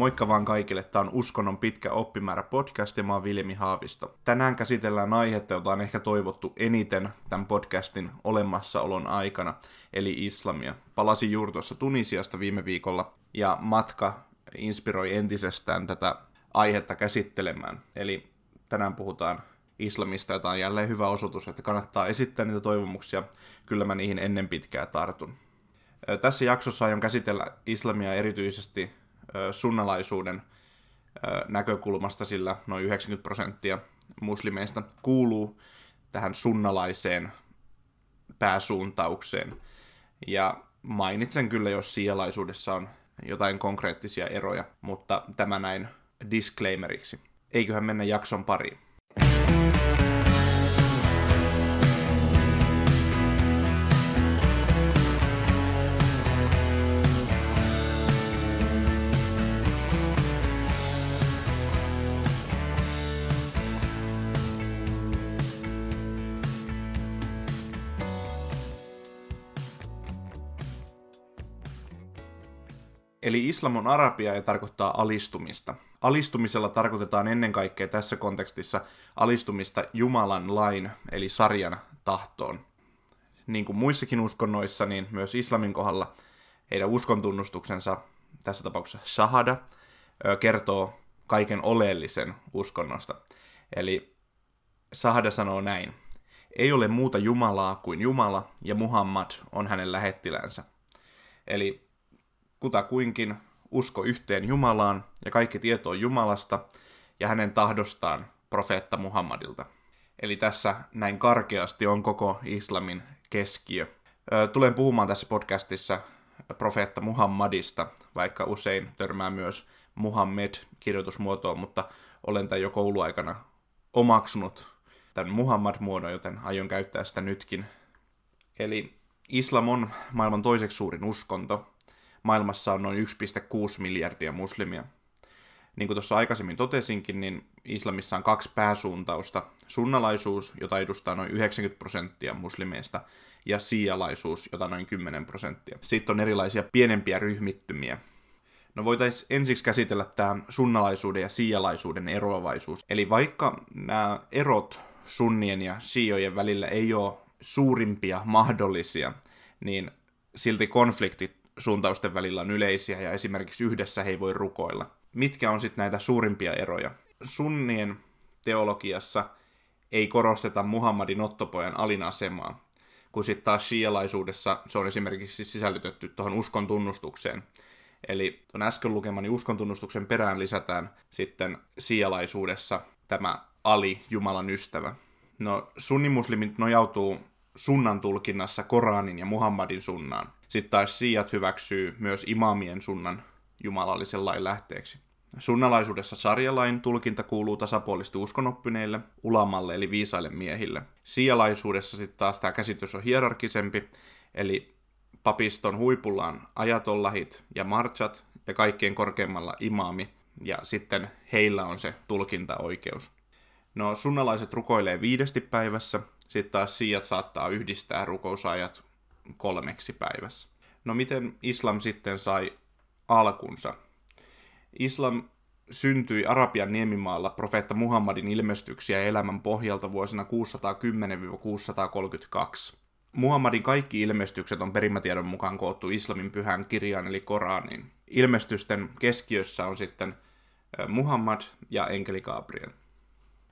Moikka vaan kaikille, tämä on Uskonnon pitkä oppimäärä podcast ja mä oon Viljemi Haavisto. Tänään käsitellään aihetta, jota on ehkä toivottu eniten tämän podcastin olemassaolon aikana, eli islamia. Palasin juuri tuossa Tunisiasta viime viikolla ja matka inspiroi entisestään tätä aihetta käsittelemään. Eli tänään puhutaan islamista, jota on jälleen hyvä osoitus, että kannattaa esittää niitä toivomuksia. Kyllä mä niihin ennen pitkää tartun. Tässä jaksossa aion käsitellä islamia erityisesti sunnalaisuuden näkökulmasta, sillä noin 90 prosenttia muslimeista kuuluu tähän sunnalaiseen pääsuuntaukseen. Ja mainitsen kyllä, jos sialaisuudessa on jotain konkreettisia eroja, mutta tämä näin disclaimeriksi. Eiköhän mennä jakson pariin. Eli islam on arabia ja tarkoittaa alistumista. Alistumisella tarkoitetaan ennen kaikkea tässä kontekstissa alistumista Jumalan lain, eli sarjan tahtoon. Niin kuin muissakin uskonnoissa, niin myös islamin kohdalla heidän uskontunnustuksensa, tässä tapauksessa shahada, kertoo kaiken oleellisen uskonnosta. Eli shahada sanoo näin. Ei ole muuta Jumalaa kuin Jumala, ja Muhammad on hänen lähettilänsä. Eli kutakuinkin usko yhteen Jumalaan ja kaikki tieto Jumalasta ja hänen tahdostaan profeetta Muhammadilta. Eli tässä näin karkeasti on koko islamin keskiö. Tulen puhumaan tässä podcastissa profeetta Muhammadista, vaikka usein törmää myös Muhammed kirjoitusmuotoon, mutta olen tämän jo kouluaikana omaksunut tämän Muhammad-muodon, joten aion käyttää sitä nytkin. Eli islam on maailman toiseksi suurin uskonto, maailmassa on noin 1,6 miljardia muslimia. Niin kuin tuossa aikaisemmin totesinkin, niin islamissa on kaksi pääsuuntausta. Sunnalaisuus, jota edustaa noin 90 prosenttia muslimeista, ja sialaisuus, jota noin 10 prosenttia. Sitten on erilaisia pienempiä ryhmittymiä. No voitaisiin ensiksi käsitellä tämä sunnalaisuuden ja sialaisuuden eroavaisuus. Eli vaikka nämä erot sunnien ja siojen välillä ei ole suurimpia mahdollisia, niin silti konfliktit suuntausten välillä on yleisiä ja esimerkiksi yhdessä he ei voi rukoilla. Mitkä on sitten näitä suurimpia eroja? Sunnien teologiassa ei korosteta Muhammadin ottopojan alinasemaa, kun sitten taas shialaisuudessa se on esimerkiksi sisällytetty tuohon uskon tunnustukseen. Eli tuon äsken lukemani uskon tunnustuksen perään lisätään sitten sialaisuudessa tämä Ali, Jumalan ystävä. No sunnimuslimit nojautuu sunnan tulkinnassa Koranin ja Muhammadin sunnaan. Sitten taas siijat hyväksyy myös imaamien sunnan jumalallisen lain lähteeksi. Sunnalaisuudessa sarjalain tulkinta kuuluu tasapuolisesti uskonoppineille, ulamalle eli viisaille miehille. Sialaisuudessa sitten taas tämä käsitys on hierarkisempi, eli papiston huipullaan ajatollahit ja marchat ja kaikkien korkeimmalla imaami, ja sitten heillä on se tulkintaoikeus. No sunnalaiset rukoilee viidesti päivässä, sitten taas siijat saattaa yhdistää rukousajat kolmeksi päivässä. No miten islam sitten sai alkunsa? Islam syntyi Arabian niemimaalla profeetta Muhammadin ilmestyksiä elämän pohjalta vuosina 610-632. Muhammadin kaikki ilmestykset on perimätiedon mukaan koottu islamin pyhän kirjaan eli Koraniin. Ilmestysten keskiössä on sitten Muhammad ja enkeli Gabriel.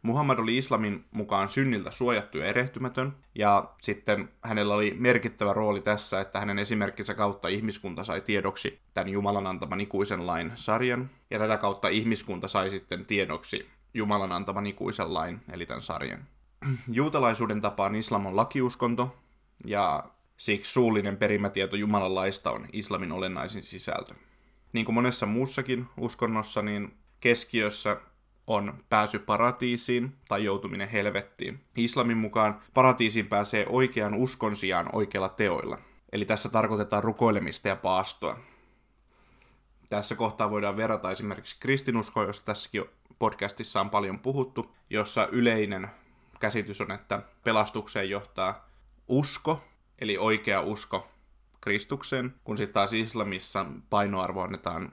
Muhammad oli islamin mukaan synniltä suojattu ja erehtymätön, ja sitten hänellä oli merkittävä rooli tässä, että hänen esimerkkinsä kautta ihmiskunta sai tiedoksi tämän Jumalan antaman ikuisen lain sarjan, ja tätä kautta ihmiskunta sai sitten tiedoksi Jumalan antaman ikuisen lain, eli tämän sarjan. Juutalaisuuden tapaan islam on lakiuskonto, ja siksi suullinen perimätieto Jumalan laista on islamin olennaisin sisältö. Niin kuin monessa muussakin uskonnossa, niin keskiössä on pääsy paratiisiin tai joutuminen helvettiin. Islamin mukaan paratiisiin pääsee oikean uskon sijaan oikeilla teoilla. Eli tässä tarkoitetaan rukoilemista ja paastoa. Tässä kohtaa voidaan verrata esimerkiksi kristinuskoa, josta tässäkin podcastissa on paljon puhuttu, jossa yleinen käsitys on, että pelastukseen johtaa usko, eli oikea usko Kristukseen, kun sitten taas islamissa painoarvo annetaan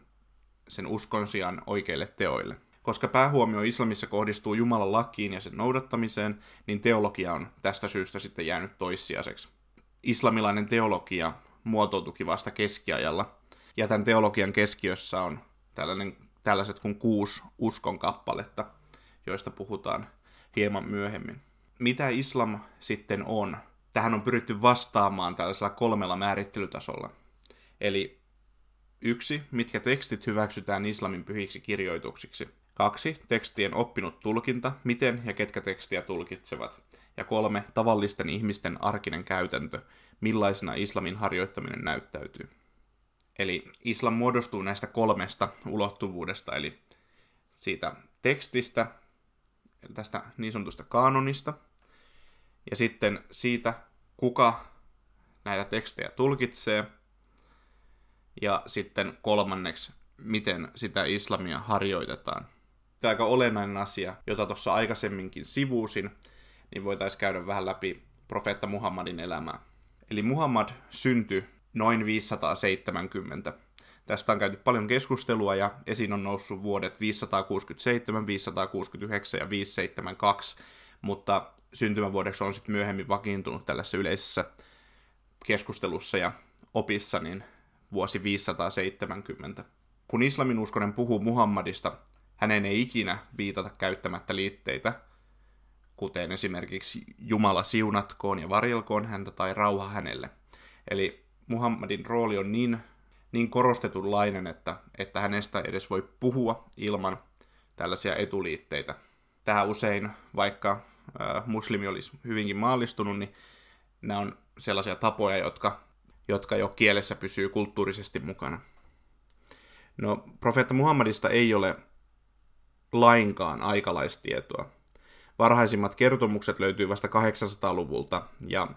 sen uskon sijaan oikeille teoille. Koska päähuomio islamissa kohdistuu Jumalan lakiin ja sen noudattamiseen, niin teologia on tästä syystä sitten jäänyt toissijaiseksi. Islamilainen teologia muotoutuki vasta keskiajalla, ja tämän teologian keskiössä on tällainen, tällaiset kuin kuusi uskon kappaletta, joista puhutaan hieman myöhemmin. Mitä islam sitten on? Tähän on pyritty vastaamaan tällaisella kolmella määrittelytasolla. Eli yksi, mitkä tekstit hyväksytään islamin pyhiksi kirjoituksiksi. Kaksi, tekstien oppinut tulkinta, miten ja ketkä tekstiä tulkitsevat. Ja kolme, tavallisten ihmisten arkinen käytäntö, millaisena islamin harjoittaminen näyttäytyy. Eli islam muodostuu näistä kolmesta ulottuvuudesta, eli siitä tekstistä, tästä niin sanotusta kanonista, ja sitten siitä, kuka näitä tekstejä tulkitsee, ja sitten kolmanneksi, miten sitä islamia harjoitetaan. Tämä aika olennainen asia, jota tuossa aikaisemminkin sivuusin, niin voitaisiin käydä vähän läpi profeetta Muhammadin elämää. Eli Muhammad syntyi noin 570. Tästä on käyty paljon keskustelua ja esiin on noussut vuodet 567, 569 ja 572, mutta syntymävuodeksi on sitten myöhemmin vakiintunut tällaisessa yleisessä keskustelussa ja opissa niin vuosi 570. Kun islamin uskonen puhuu Muhammadista, hänen ei ikinä viitata käyttämättä liitteitä, kuten esimerkiksi Jumala siunatkoon ja varjelkoon häntä tai rauha hänelle. Eli Muhammadin rooli on niin, niin korostetunlainen, että, että hänestä edes voi puhua ilman tällaisia etuliitteitä. Tähän usein, vaikka äh, muslimi olisi hyvinkin maallistunut, niin nämä on sellaisia tapoja, jotka, jotka jo kielessä pysyy kulttuurisesti mukana. No, profeetta Muhammadista ei ole lainkaan aikalaistietoa. Varhaisimmat kertomukset löytyy vasta 800-luvulta, ja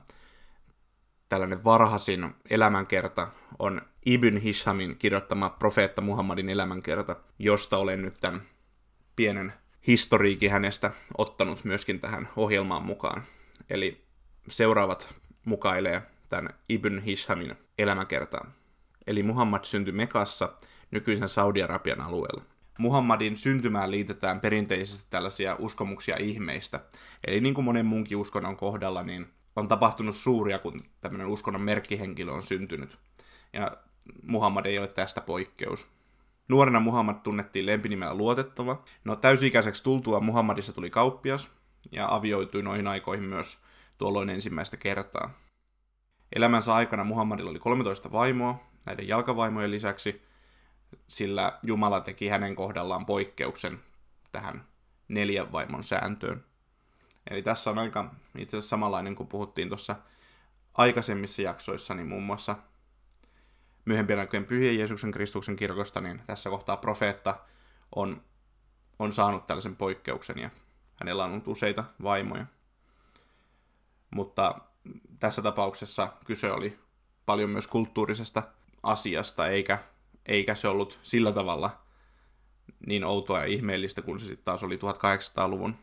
tällainen varhaisin elämänkerta on Ibn Hishamin kirjoittama profeetta Muhammadin elämänkerta, josta olen nyt tämän pienen historiikin hänestä ottanut myöskin tähän ohjelmaan mukaan. Eli seuraavat mukailee tämän Ibn Hishamin elämäkertaan. Eli Muhammad syntyi Mekassa, nykyisen Saudi-Arabian alueella. Muhammadin syntymään liitetään perinteisesti tällaisia uskomuksia ihmeistä. Eli niin kuin monen muunkin uskonnon kohdalla, niin on tapahtunut suuria, kun tämmöinen uskonnon merkkihenkilö on syntynyt. Ja Muhammad ei ole tästä poikkeus. Nuorena Muhammad tunnettiin lempinimellä luotettava. No täysi-ikäiseksi tultua Muhammadissa tuli kauppias ja avioitui noihin aikoihin myös tuolloin ensimmäistä kertaa. Elämänsä aikana Muhammadilla oli 13 vaimoa, näiden jalkavaimojen lisäksi, sillä Jumala teki hänen kohdallaan poikkeuksen tähän neljän vaimon sääntöön. Eli tässä on aika itse asiassa samanlainen kuin puhuttiin tuossa aikaisemmissa jaksoissa, niin muun muassa myöhempien aikojen pyhien Jeesuksen Kristuksen kirkosta, niin tässä kohtaa profeetta on, on saanut tällaisen poikkeuksen ja hänellä on ollut useita vaimoja. Mutta tässä tapauksessa kyse oli paljon myös kulttuurisesta asiasta, eikä, eikä se ollut sillä tavalla niin outoa ja ihmeellistä kuin se sitten taas oli 1800-luvun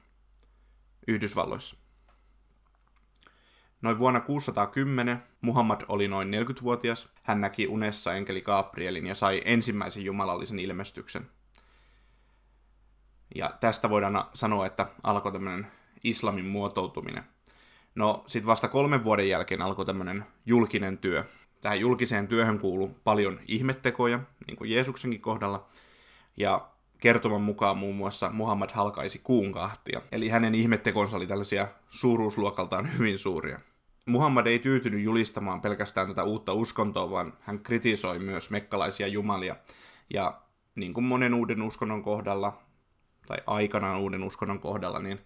Yhdysvalloissa. Noin vuonna 610 Muhammad oli noin 40-vuotias. Hän näki unessa enkeli Gabrielin ja sai ensimmäisen jumalallisen ilmestyksen. Ja tästä voidaan sanoa, että alkoi tämmöinen islamin muotoutuminen. No, sitten vasta kolmen vuoden jälkeen alkoi tämmöinen julkinen työ. Tähän julkiseen työhön kuuluu paljon ihmettekoja, niin kuin Jeesuksenkin kohdalla. Ja kertoman mukaan muun muassa Muhammad halkaisi kuun kahtia. Eli hänen ihmettekonsa oli tällaisia suuruusluokaltaan hyvin suuria. Muhammad ei tyytynyt julistamaan pelkästään tätä uutta uskontoa, vaan hän kritisoi myös mekkalaisia jumalia. Ja niin kuin monen uuden uskonnon kohdalla, tai aikanaan uuden uskonnon kohdalla, niin,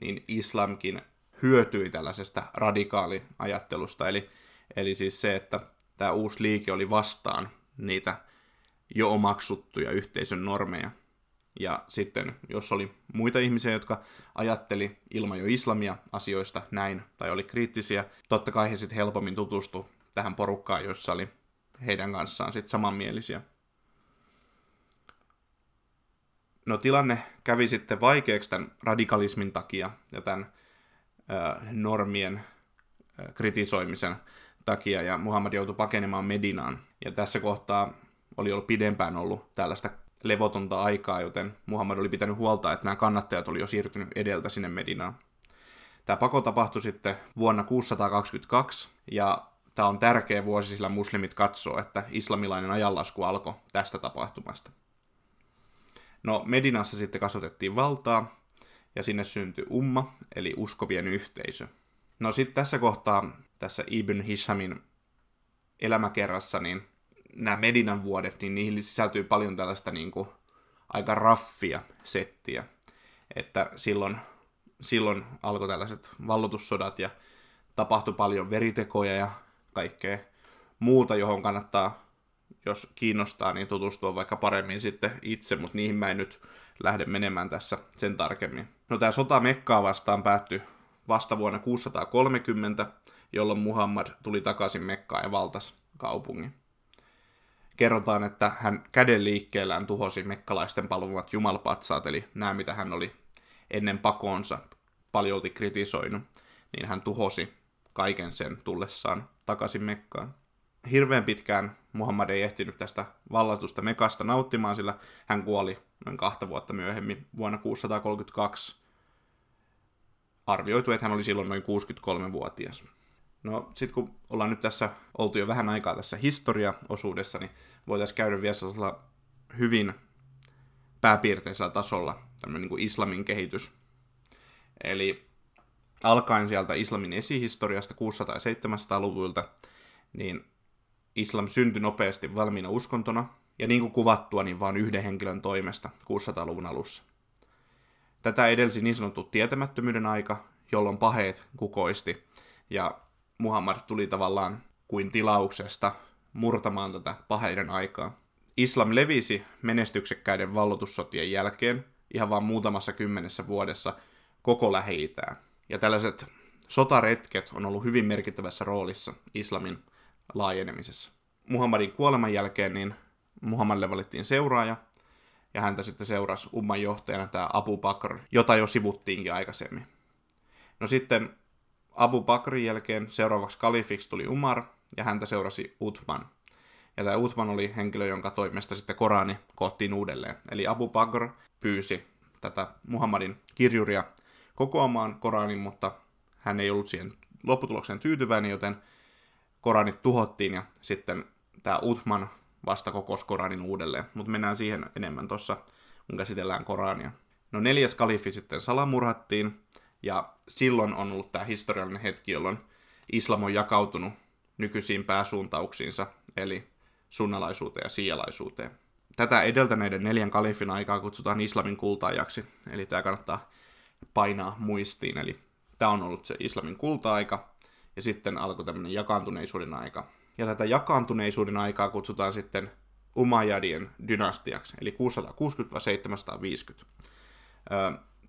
niin islamkin hyötyi tällaisesta radikaaliajattelusta. Eli, eli siis se, että tämä uusi liike oli vastaan niitä jo omaksuttuja yhteisön normeja. Ja sitten, jos oli muita ihmisiä, jotka ajatteli ilman jo islamia asioista näin, tai oli kriittisiä, totta kai he sitten helpommin tutustu tähän porukkaan, jossa oli heidän kanssaan sitten samanmielisiä. No tilanne kävi sitten vaikeaksi tämän radikalismin takia ja tämän äh, normien äh, kritisoimisen takia, ja Muhammad joutui pakenemaan Medinaan. Ja tässä kohtaa oli ollut pidempään ollut tällaista levotonta aikaa, joten Muhammad oli pitänyt huolta, että nämä kannattajat oli jo siirtynyt edeltä sinne Medinaan. Tämä pako tapahtui sitten vuonna 622, ja tämä on tärkeä vuosi, sillä muslimit katsoo, että islamilainen ajanlasku alkoi tästä tapahtumasta. No, Medinassa sitten kasvatettiin valtaa, ja sinne syntyi umma, eli uskovien yhteisö. No sitten tässä kohtaa, tässä Ibn Hishamin elämäkerrassa, niin nämä Medinan vuodet, niin niihin sisältyy paljon tällaista niin kuin, aika raffia settiä. Että silloin, silloin alkoi tällaiset vallotussodat ja tapahtui paljon veritekoja ja kaikkea muuta, johon kannattaa, jos kiinnostaa, niin tutustua vaikka paremmin sitten itse, mutta niihin mä en nyt lähde menemään tässä sen tarkemmin. No tämä sota Mekkaa vastaan päättyi vasta vuonna 630, jolloin Muhammad tuli takaisin Mekkaan ja valtas kaupungin. Kerrotaan, että hän käden liikkeellään tuhosi mekkalaisten palvomat jumalpatsaat, eli nämä mitä hän oli ennen pakoonsa paljolti kritisoinut, niin hän tuhosi kaiken sen tullessaan takaisin Mekkaan. Hirveän pitkään Muhammad ei ehtinyt tästä vallatusta Mekasta nauttimaan, sillä hän kuoli noin kahta vuotta myöhemmin vuonna 632. Arvioitu, että hän oli silloin noin 63-vuotias. No sitten kun ollaan nyt tässä oltu jo vähän aikaa tässä historiaosuudessa, niin voitaisiin käydä vielä sellaisella hyvin pääpiirteisellä tasolla tämmöinen niin kuin islamin kehitys. Eli alkaen sieltä islamin esihistoriasta 600- ja 700-luvulta, niin islam syntyi nopeasti valmiina uskontona, ja niin kuin kuvattua, niin vain yhden henkilön toimesta 600-luvun alussa. Tätä edelsi niin sanottu tietämättömyyden aika, jolloin paheet kukoisti, ja Muhammad tuli tavallaan kuin tilauksesta murtamaan tätä paheiden aikaa. Islam levisi menestyksekkäiden vallotussotien jälkeen ihan vain muutamassa kymmenessä vuodessa koko lähi Ja tällaiset sotaretket on ollut hyvin merkittävässä roolissa islamin laajenemisessa. Muhammadin kuoleman jälkeen niin Muhammadille valittiin seuraaja, ja häntä sitten seurasi umman johtajana tämä Abu Bakr, jota jo sivuttiinkin aikaisemmin. No sitten Abu Bakrin jälkeen seuraavaksi kalifiksi tuli Umar, ja häntä seurasi Uthman. Ja tämä Uthman oli henkilö, jonka toimesta sitten Korani koottiin uudelleen. Eli Abu Bakr pyysi tätä Muhammadin kirjuria kokoamaan Koranin, mutta hän ei ollut siihen lopputulokseen tyytyväinen, joten Koranit tuhottiin ja sitten tämä Uthman vasta kokosi Koranin uudelleen. Mutta mennään siihen enemmän tuossa, kun käsitellään Korania. No neljäs kalifi sitten salamurhattiin, ja silloin on ollut tämä historiallinen hetki, jolloin islam on jakautunut nykyisiin pääsuuntauksiinsa, eli sunnalaisuuteen ja sialaisuuteen. Tätä edeltäneiden neljän kalifin aikaa kutsutaan islamin kultaajaksi, eli tämä kannattaa painaa muistiin, eli tämä on ollut se islamin kulta-aika, ja sitten alkoi tämmöinen jakaantuneisuuden aika. Ja tätä jakaantuneisuuden aikaa kutsutaan sitten Umayyadien dynastiaksi, eli 660-750.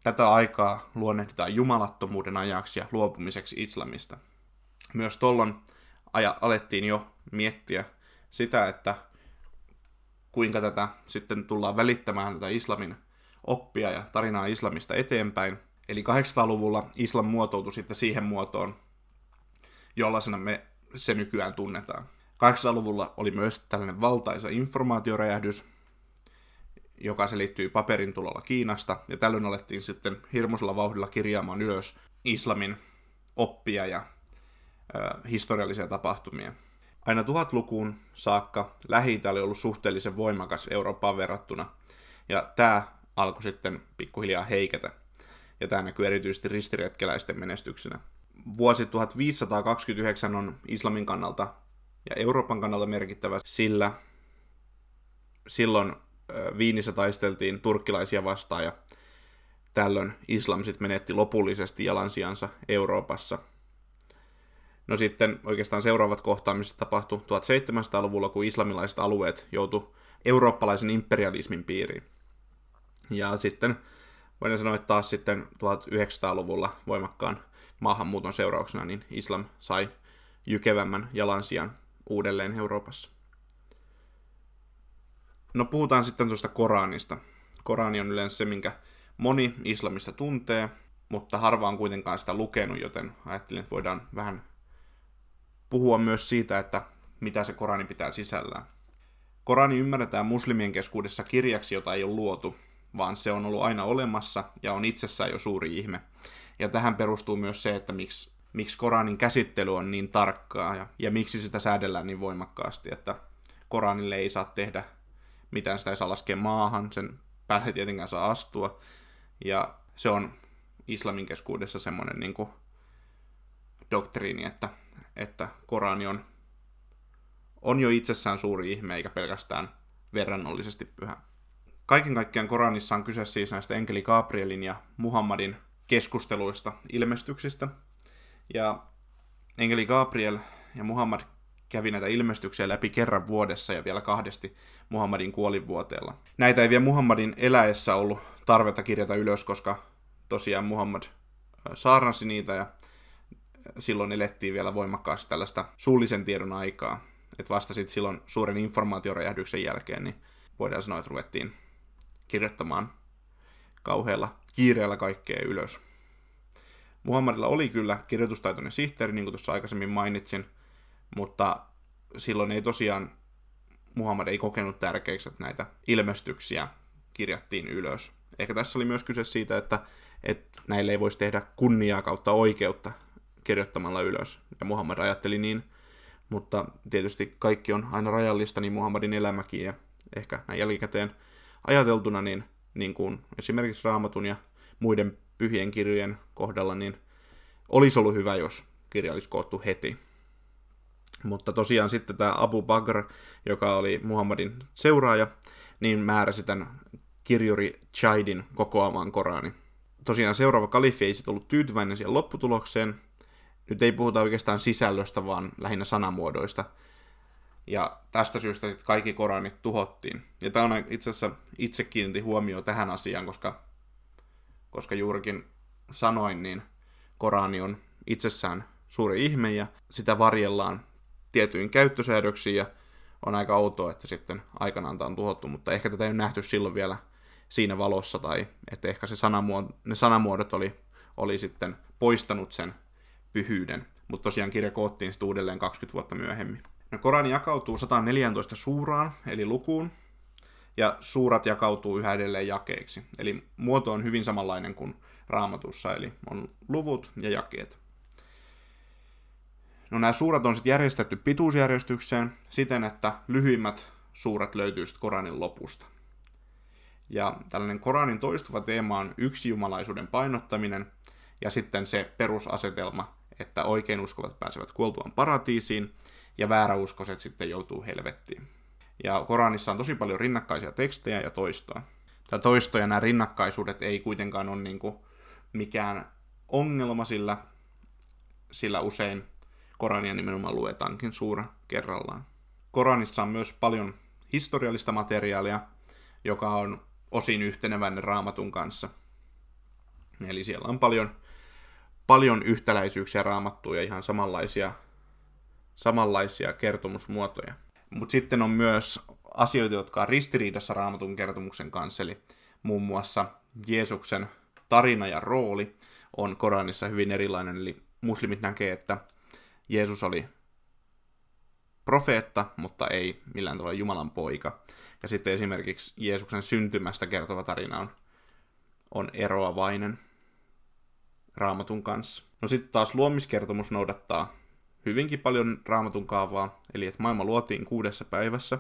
Tätä aikaa luonnehditaan jumalattomuuden ajaksi ja luopumiseksi islamista. Myös tollon aja, alettiin jo miettiä sitä, että kuinka tätä sitten tullaan välittämään tätä islamin oppia ja tarinaa islamista eteenpäin. Eli 800-luvulla islam muotoutui sitten siihen muotoon, jollaisena me se nykyään tunnetaan. 800-luvulla oli myös tällainen valtaisa informaatioräjähdys, joka se liittyy paperin tulolla Kiinasta, ja tällöin alettiin sitten hirmuisella vauhdilla kirjaamaan ylös islamin oppia ja ö, historiallisia tapahtumia. Aina tuhatlukuun saakka lähi oli ollut suhteellisen voimakas Eurooppaan verrattuna, ja tämä alkoi sitten pikkuhiljaa heiketä. Ja tämä näkyy erityisesti ristiretkeläisten menestyksenä. Vuosi 1529 on islamin kannalta ja Euroopan kannalta merkittävä, sillä silloin Viinissä taisteltiin turkkilaisia vastaan ja tällöin islam sitten menetti lopullisesti jalansijansa Euroopassa. No sitten oikeastaan seuraavat kohtaamiset tapahtui 1700-luvulla, kun islamilaiset alueet joutu eurooppalaisen imperialismin piiriin. Ja sitten voidaan sanoa, että taas sitten 1900-luvulla voimakkaan maahanmuuton seurauksena niin islam sai jykevämmän jalansijan uudelleen Euroopassa. No puhutaan sitten tuosta Koranista. Korani on yleensä se, minkä moni islamista tuntee, mutta harva on kuitenkaan sitä lukenut, joten ajattelin, että voidaan vähän puhua myös siitä, että mitä se Korani pitää sisällään. Korani ymmärretään muslimien keskuudessa kirjaksi, jota ei ole luotu, vaan se on ollut aina olemassa ja on itsessään jo suuri ihme. Ja tähän perustuu myös se, että miksi, miksi Koranin käsittely on niin tarkkaa ja, ja miksi sitä säädellään niin voimakkaasti, että Koranille ei saa tehdä mitään, sitä ei saa laskea maahan, sen päälle tietenkään saa astua. Ja se on islamin keskuudessa semmoinen niin kuin doktriini, että, että Korani on, on jo itsessään suuri ihme, eikä pelkästään verrannollisesti pyhä. Kaiken kaikkiaan Koranissa on kyse siis näistä enkeli Gabrielin ja Muhammadin keskusteluista, ilmestyksistä. Ja enkeli Gabriel ja Muhammad kävi näitä ilmestyksiä läpi kerran vuodessa ja vielä kahdesti Muhammadin kuolinvuoteella. Näitä ei vielä Muhammadin eläessä ollut tarvetta kirjata ylös, koska tosiaan Muhammad saarnasi niitä ja silloin elettiin vielä voimakkaasti tällaista suullisen tiedon aikaa. Että vasta sitten silloin suuren informaatioräjähdyksen jälkeen, niin voidaan sanoa, että ruvettiin kirjoittamaan kauhealla kiireellä kaikkea ylös. Muhammadilla oli kyllä kirjoitustaitoinen sihteeri, niin kuin tuossa aikaisemmin mainitsin, mutta silloin ei tosiaan Muhammad ei kokenut tärkeäksi, että näitä ilmestyksiä kirjattiin ylös. Ehkä tässä oli myös kyse siitä, että, että näille ei voisi tehdä kunniaa kautta oikeutta kirjoittamalla ylös. Ja Muhammad ajatteli niin, mutta tietysti kaikki on aina rajallista, niin Muhammadin elämäkin ja ehkä näin jälkikäteen ajateltuna, niin, niin kuin esimerkiksi Raamatun ja muiden pyhien kirjojen kohdalla, niin olisi ollut hyvä, jos kirja olisi koottu heti. Mutta tosiaan sitten tämä Abu Bakr, joka oli Muhammadin seuraaja, niin määräsi tämän kirjuri Chaidin kokoamaan Korani. Tosiaan seuraava kalifi ei sitten ollut tyytyväinen siihen lopputulokseen. Nyt ei puhuta oikeastaan sisällöstä, vaan lähinnä sanamuodoista. Ja tästä syystä sitten kaikki Koranit tuhottiin. Ja tämä on itse asiassa itse kiinnitti huomioon tähän asiaan, koska, koska juurikin sanoin, niin Korani on itsessään suuri ihme ja sitä varjellaan tietyin käyttösäädöksiin ja on aika outoa, että sitten aikanaan tämä on tuhottu, mutta ehkä tätä ei ole nähty silloin vielä siinä valossa tai että ehkä se sanamuod- ne sanamuodot oli, oli sitten poistanut sen pyhyyden, mutta tosiaan kirja koottiin sitten uudelleen 20 vuotta myöhemmin. No, Korani jakautuu 114 suuraan, eli lukuun, ja suurat jakautuu yhä edelleen jakeiksi. Eli muoto on hyvin samanlainen kuin raamatussa, eli on luvut ja jakeet. No nämä suurat on sitten järjestetty pituusjärjestykseen siten, että lyhyimmät suuret löytyy sitten Koranin lopusta. Ja tällainen Koranin toistuva teema on yksi jumalaisuuden painottaminen ja sitten se perusasetelma, että oikein uskovat pääsevät kuoltuaan paratiisiin ja vääräuskoiset sitten joutuu helvettiin. Ja Koranissa on tosi paljon rinnakkaisia tekstejä ja toistoa. Tämä toisto ja nämä rinnakkaisuudet ei kuitenkaan ole niin kuin mikään ongelma, sillä, sillä usein Korania nimenomaan luetaankin suura kerrallaan. Koranissa on myös paljon historiallista materiaalia, joka on osin yhteneväinen raamatun kanssa. Eli siellä on paljon, paljon yhtäläisyyksiä raamattuja ja ihan samanlaisia, samanlaisia kertomusmuotoja. Mutta sitten on myös asioita, jotka on ristiriidassa raamatun kertomuksen kanssa, eli muun muassa Jeesuksen tarina ja rooli on Koranissa hyvin erilainen, eli muslimit näkee, että Jeesus oli profeetta, mutta ei millään tavalla Jumalan poika. Ja sitten esimerkiksi Jeesuksen syntymästä kertova tarina on, on eroavainen raamatun kanssa. No sitten taas luomiskertomus noudattaa hyvinkin paljon raamatun kaavaa, eli että maailma luotiin kuudessa päivässä.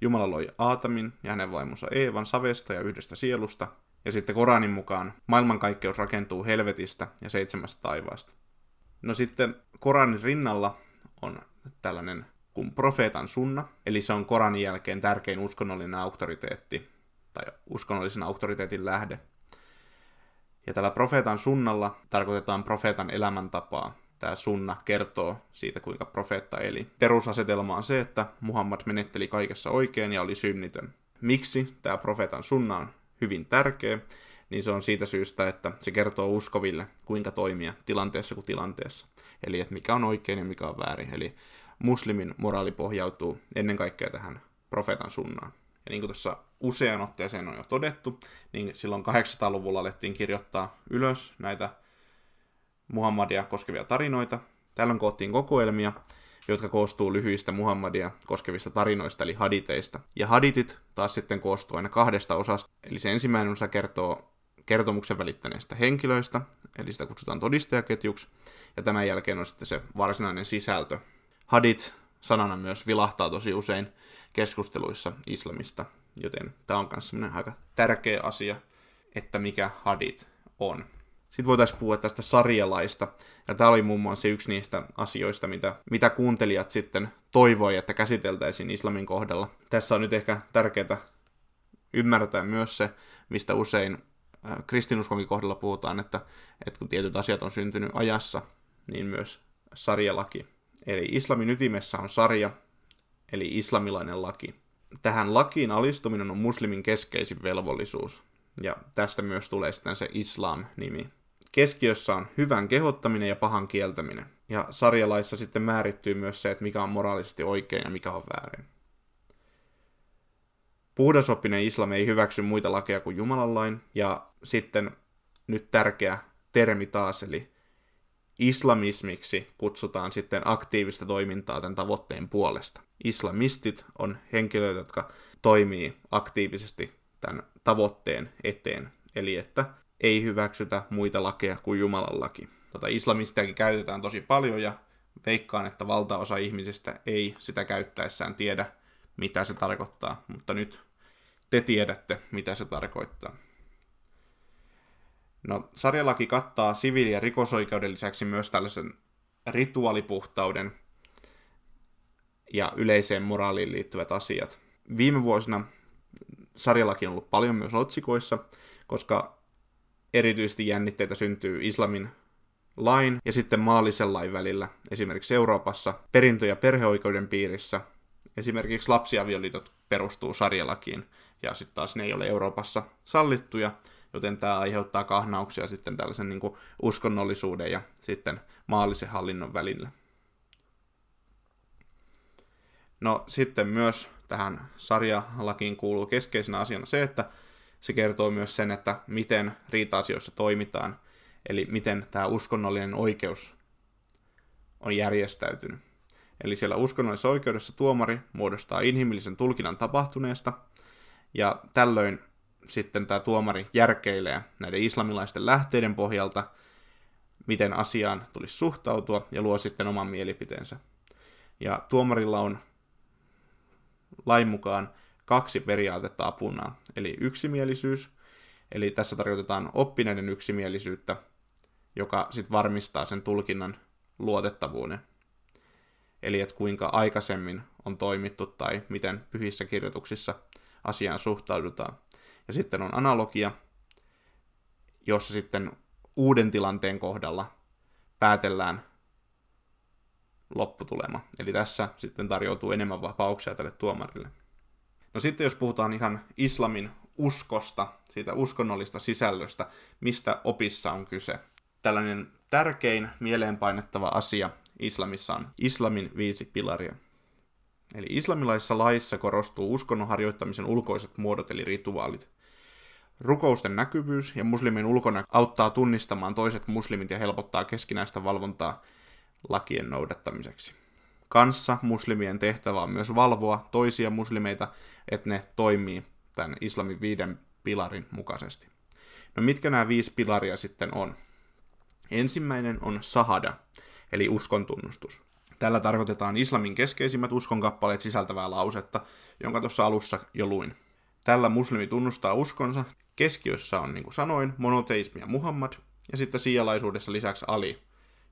Jumala loi Aatamin ja hänen vaimonsa Eevan savesta ja yhdestä sielusta. Ja sitten Koranin mukaan maailmankaikkeus rakentuu helvetistä ja seitsemästä taivaasta. No sitten Koranin rinnalla on tällainen kuin profeetan sunna, eli se on Koranin jälkeen tärkein uskonnollinen auktoriteetti, tai uskonnollisen auktoriteetin lähde. Ja tällä profeetan sunnalla tarkoitetaan profeetan elämäntapaa. Tämä sunna kertoo siitä, kuinka profeetta eli. Perusasetelma on se, että Muhammad menetteli kaikessa oikein ja oli synnitön. Miksi tämä profeetan sunna on hyvin tärkeä? niin se on siitä syystä, että se kertoo uskoville, kuinka toimia tilanteessa kuin tilanteessa. Eli että mikä on oikein ja mikä on väärin. Eli muslimin moraali pohjautuu ennen kaikkea tähän profeetan sunnaan. Ja niin kuin tuossa usean otteeseen on jo todettu, niin silloin 800-luvulla alettiin kirjoittaa ylös näitä Muhammadia koskevia tarinoita. Tällöin koottiin kokoelmia, jotka koostuu lyhyistä Muhammadia koskevista tarinoista, eli haditeista. Ja haditit taas sitten koostuu aina kahdesta osasta, eli se ensimmäinen osa kertoo kertomuksen välittäneistä henkilöistä, eli sitä kutsutaan todistajaketjuksi, ja tämän jälkeen on sitten se varsinainen sisältö. Hadit sanana myös vilahtaa tosi usein keskusteluissa islamista, joten tämä on myös aika tärkeä asia, että mikä hadit on. Sitten voitaisiin puhua tästä sarjalaista, ja tämä oli muun muassa yksi niistä asioista, mitä, mitä kuuntelijat sitten toivoi, että käsiteltäisiin islamin kohdalla. Tässä on nyt ehkä tärkeää ymmärtää myös se, mistä usein äh, kristinuskonkin kohdalla puhutaan, että, että kun tietyt asiat on syntynyt ajassa, niin myös sarjalaki. Eli islamin ytimessä on sarja, eli islamilainen laki. Tähän lakiin alistuminen on muslimin keskeisin velvollisuus, ja tästä myös tulee sitten se islam-nimi. Keskiössä on hyvän kehottaminen ja pahan kieltäminen. Ja sarjalaissa sitten määrittyy myös se, että mikä on moraalisesti oikein ja mikä on väärin. Puhdasoppinen islam ei hyväksy muita lakeja kuin Jumalan lain. Ja sitten nyt tärkeä termi taas, eli islamismiksi kutsutaan sitten aktiivista toimintaa tämän tavoitteen puolesta. Islamistit on henkilöitä, jotka toimii aktiivisesti tämän tavoitteen eteen. Eli että ei hyväksytä muita lakeja kuin Jumalan laki. Tota, islamistiakin käytetään tosi paljon ja veikkaan, että valtaosa ihmisistä ei sitä käyttäessään tiedä, mitä se tarkoittaa, mutta nyt te tiedätte, mitä se tarkoittaa. No, sarjalaki kattaa siviili- ja rikosoikeuden lisäksi myös tällaisen rituaalipuhtauden ja yleiseen moraaliin liittyvät asiat. Viime vuosina sarjalaki on ollut paljon myös otsikoissa, koska erityisesti jännitteitä syntyy islamin lain ja sitten maallisen lain välillä, esimerkiksi Euroopassa, perintö- ja perheoikeuden piirissä. Esimerkiksi lapsiavioliitot perustuu sarjalakiin, ja sitten taas ne ei ole Euroopassa sallittuja, joten tämä aiheuttaa kahnauksia sitten tällaisen niin kuin uskonnollisuuden ja sitten maallisen hallinnon välillä. No sitten myös tähän sarjalakiin kuuluu keskeisenä asiana se, että se kertoo myös sen, että miten riita-asioissa toimitaan, eli miten tämä uskonnollinen oikeus on järjestäytynyt. Eli siellä uskonnollisessa oikeudessa tuomari muodostaa inhimillisen tulkinnan tapahtuneesta, ja tällöin sitten tämä tuomari järkeilee näiden islamilaisten lähteiden pohjalta, miten asiaan tulisi suhtautua, ja luo sitten oman mielipiteensä. Ja tuomarilla on lain mukaan kaksi periaatetta apuna, eli yksimielisyys, eli tässä tarkoitetaan oppineiden yksimielisyyttä, joka sitten varmistaa sen tulkinnan luotettavuuden. Eli että kuinka aikaisemmin on toimittu tai miten pyhissä kirjoituksissa asiaan suhtaudutaan. Ja sitten on analogia, jossa sitten uuden tilanteen kohdalla päätellään lopputulema. Eli tässä sitten tarjoutuu enemmän vapauksia tälle tuomarille. No sitten jos puhutaan ihan islamin uskosta, siitä uskonnollista sisällöstä, mistä opissa on kyse. Tällainen tärkein mieleenpainettava asia islamissa on islamin viisi pilaria. Eli islamilaisessa laissa korostuu uskonnon harjoittamisen ulkoiset muodot eli rituaalit. Rukousten näkyvyys ja muslimin ulkona auttaa tunnistamaan toiset muslimit ja helpottaa keskinäistä valvontaa lakien noudattamiseksi kanssa muslimien tehtävä on myös valvoa toisia muslimeita, että ne toimii tämän islamin viiden pilarin mukaisesti. No mitkä nämä viisi pilaria sitten on? Ensimmäinen on sahada, eli uskon tunnustus. Tällä tarkoitetaan islamin keskeisimmät uskonkappaleet sisältävää lausetta, jonka tuossa alussa jo luin. Tällä muslimi tunnustaa uskonsa. Keskiössä on, niin kuin sanoin, monoteismi ja Muhammad, ja sitten sialaisuudessa lisäksi Ali,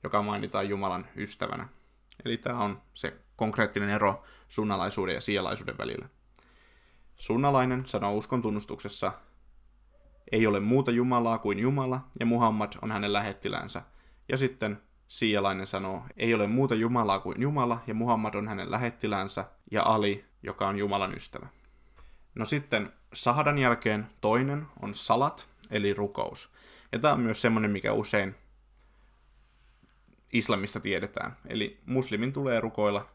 joka mainitaan Jumalan ystävänä. Eli tämä on se konkreettinen ero sunnalaisuuden ja sialaisuuden välillä. Sunnalainen sanoo uskon tunnustuksessa, ei ole muuta Jumalaa kuin Jumala, ja Muhammad on hänen lähettilänsä. Ja sitten sialainen sanoo, ei ole muuta Jumalaa kuin Jumala, ja Muhammad on hänen lähettilänsä, ja Ali, joka on Jumalan ystävä. No sitten sahadan jälkeen toinen on salat, eli rukous. Ja tämä on myös semmoinen, mikä usein islamista tiedetään. Eli muslimin tulee rukoilla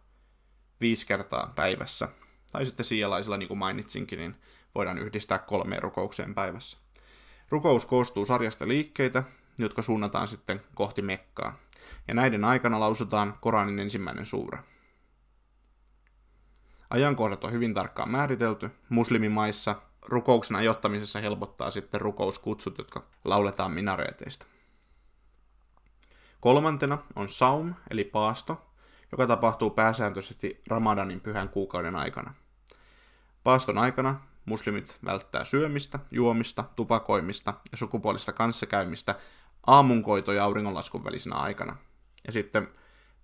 viisi kertaa päivässä. Tai sitten sialaisilla, niin kuin mainitsinkin, niin voidaan yhdistää kolmeen rukoukseen päivässä. Rukous koostuu sarjasta liikkeitä, jotka suunnataan sitten kohti Mekkaa. Ja näiden aikana lausutaan Koranin ensimmäinen suura. Ajankohdat on hyvin tarkkaan määritelty. Muslimimaissa rukouksen ajottamisessa helpottaa sitten rukouskutsut, jotka lauletaan minareeteista. Kolmantena on saum, eli paasto, joka tapahtuu pääsääntöisesti Ramadanin pyhän kuukauden aikana. Paaston aikana muslimit välttää syömistä, juomista, tupakoimista ja sukupuolista kanssakäymistä aamunkoito- ja auringonlaskun välisenä aikana. Ja sitten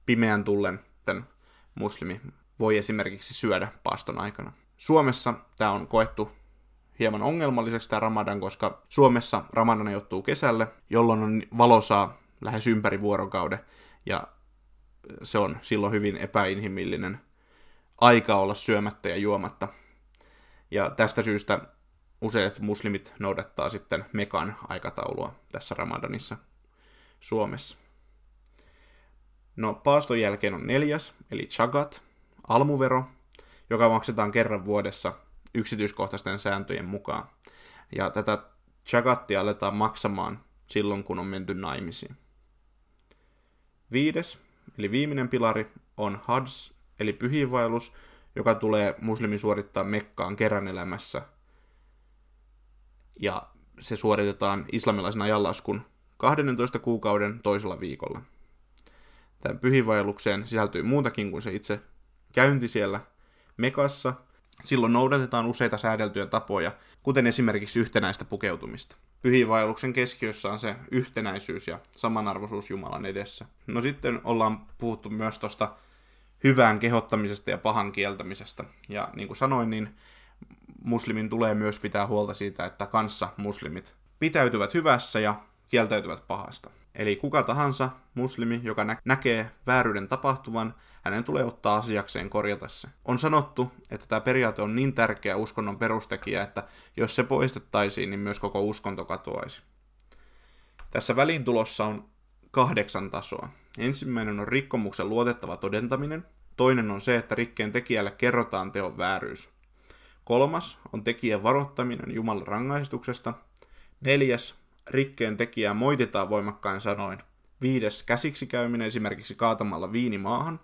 pimeän tullen muslimi voi esimerkiksi syödä paaston aikana. Suomessa tämä on koettu hieman ongelmalliseksi tämä Ramadan, koska Suomessa Ramadan ajoittuu kesälle, jolloin on valosaa lähes ympäri vuorokauden, ja se on silloin hyvin epäinhimillinen aika olla syömättä ja juomatta. Ja tästä syystä useat muslimit noudattaa sitten Mekan aikataulua tässä Ramadanissa Suomessa. No, paaston jälkeen on neljäs, eli chagat, almuvero, joka maksetaan kerran vuodessa yksityiskohtaisten sääntöjen mukaan. Ja tätä chagattia aletaan maksamaan silloin, kun on menty naimisiin. Viides, eli viimeinen pilari, on hads, eli pyhiinvaellus, joka tulee muslimi suorittaa Mekkaan kerran elämässä. Ja se suoritetaan islamilaisen ajanlaskun 12 kuukauden toisella viikolla. Tämän pyhiinvaellukseen sisältyy muutakin kuin se itse käynti siellä Mekassa. Silloin noudatetaan useita säädeltyjä tapoja, kuten esimerkiksi yhtenäistä pukeutumista. Pyhiinvaelluksen keskiössä on se yhtenäisyys ja samanarvoisuus Jumalan edessä. No sitten ollaan puhuttu myös tuosta hyvään kehottamisesta ja pahan kieltämisestä. Ja niin kuin sanoin, niin muslimin tulee myös pitää huolta siitä, että kanssa muslimit pitäytyvät hyvässä ja kieltäytyvät pahasta. Eli kuka tahansa muslimi, joka nä- näkee vääryyden tapahtuvan, hänen tulee ottaa asiakseen korjata se. On sanottu, että tämä periaate on niin tärkeä uskonnon perustekijä, että jos se poistettaisiin, niin myös koko uskonto katoaisi. Tässä välintulossa on kahdeksan tasoa. Ensimmäinen on rikkomuksen luotettava todentaminen. Toinen on se, että rikkeen tekijälle kerrotaan teon vääryys. Kolmas on tekijän varoittaminen Jumalan rangaistuksesta. Neljäs rikkeen tekijää moititaan voimakkain sanoin. Viides käsiksi käyminen esimerkiksi kaatamalla viini maahan.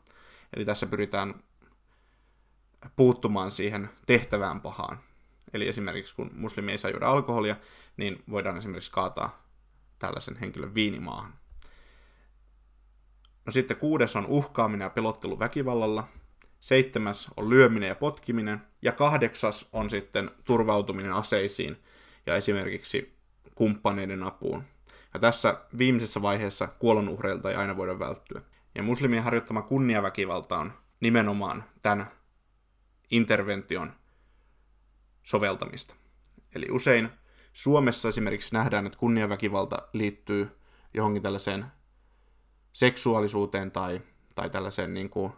Eli tässä pyritään puuttumaan siihen tehtävään pahaan. Eli esimerkiksi kun muslimi ei saa juoda alkoholia, niin voidaan esimerkiksi kaataa tällaisen henkilön viinimaahan. No sitten kuudes on uhkaaminen ja pelottelu väkivallalla. Seitsemäs on lyöminen ja potkiminen. Ja kahdeksas on sitten turvautuminen aseisiin ja esimerkiksi kumppaneiden apuun. Ja tässä viimeisessä vaiheessa kuolonuhreilta ei aina voida välttyä. Ja muslimien harjoittama kunniaväkivalta on nimenomaan tämän intervention soveltamista. Eli usein Suomessa esimerkiksi nähdään, että kunniaväkivalta liittyy johonkin tällaiseen seksuaalisuuteen tai, tai tällaiseen niin kuin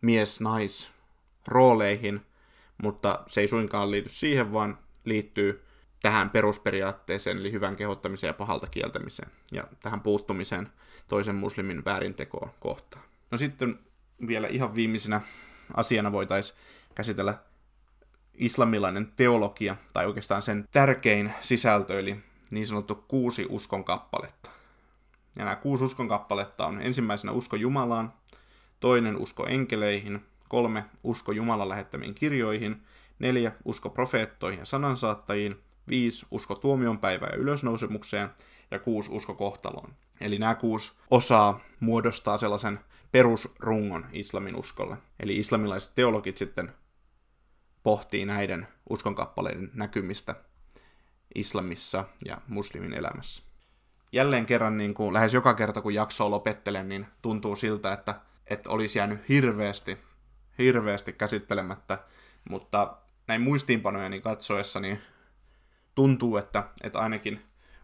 mies-nais-rooleihin, mutta se ei suinkaan liity siihen, vaan liittyy tähän perusperiaatteeseen, eli hyvän kehottamiseen ja pahalta kieltämiseen, ja tähän puuttumiseen toisen muslimin väärintekoon kohtaan. No sitten vielä ihan viimeisenä asiana voitaisiin käsitellä islamilainen teologia, tai oikeastaan sen tärkein sisältö, eli niin sanottu kuusi uskon kappaletta. Ja nämä kuusi uskon kappaletta on ensimmäisenä usko Jumalaan, toinen usko enkeleihin, kolme usko Jumalan lähettämiin kirjoihin, neljä usko profeettoihin ja sanansaattajiin, viisi usko tuomionpäivään ja ylösnousemukseen ja kuusi usko kohtaloon. Eli nämä kuusi osaa muodostaa sellaisen perusrungon islamin uskolle. Eli islamilaiset teologit sitten pohtii näiden uskonkappaleiden näkymistä islamissa ja muslimin elämässä. Jälleen kerran, niin kuin lähes joka kerta kun jaksoa lopettelen, niin tuntuu siltä, että, että olisi jäänyt hirveästi, hirveästi käsittelemättä, mutta näin muistiinpanojeni katsoessa, niin tuntuu, että, että ainakin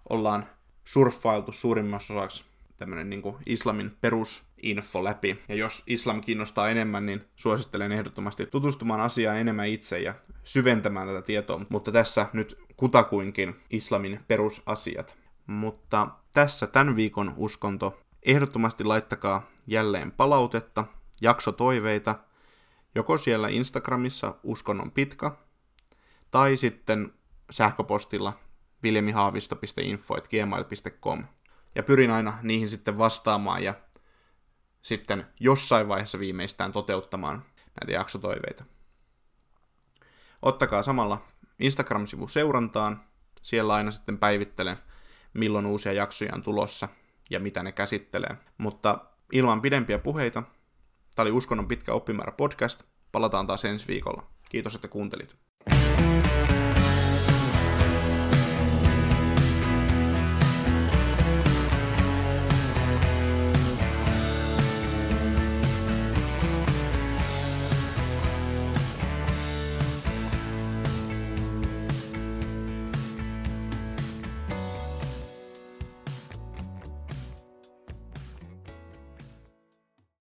ollaan surffailtu suurimmassa osaksi tämmöinen niin islamin perusinfo läpi. Ja jos islam kiinnostaa enemmän, niin suosittelen ehdottomasti tutustumaan asiaan enemmän itse ja syventämään tätä tietoa. Mutta tässä nyt kutakuinkin islamin perusasiat. Mutta tässä tämän viikon uskonto. Ehdottomasti laittakaa jälleen palautetta, jaksotoiveita, joko siellä Instagramissa uskonnon pitkä, tai sitten sähköpostilla viljamihaavisto.info.gmail.com. Ja pyrin aina niihin sitten vastaamaan ja sitten jossain vaiheessa viimeistään toteuttamaan näitä jaksotoiveita. Ottakaa samalla Instagram-sivu seurantaan. Siellä aina sitten päivittelen, milloin uusia jaksoja on tulossa ja mitä ne käsittelee. Mutta ilman pidempiä puheita, tämä oli Uskonnon pitkä oppimäärä podcast. Palataan taas ensi viikolla. Kiitos, että kuuntelit.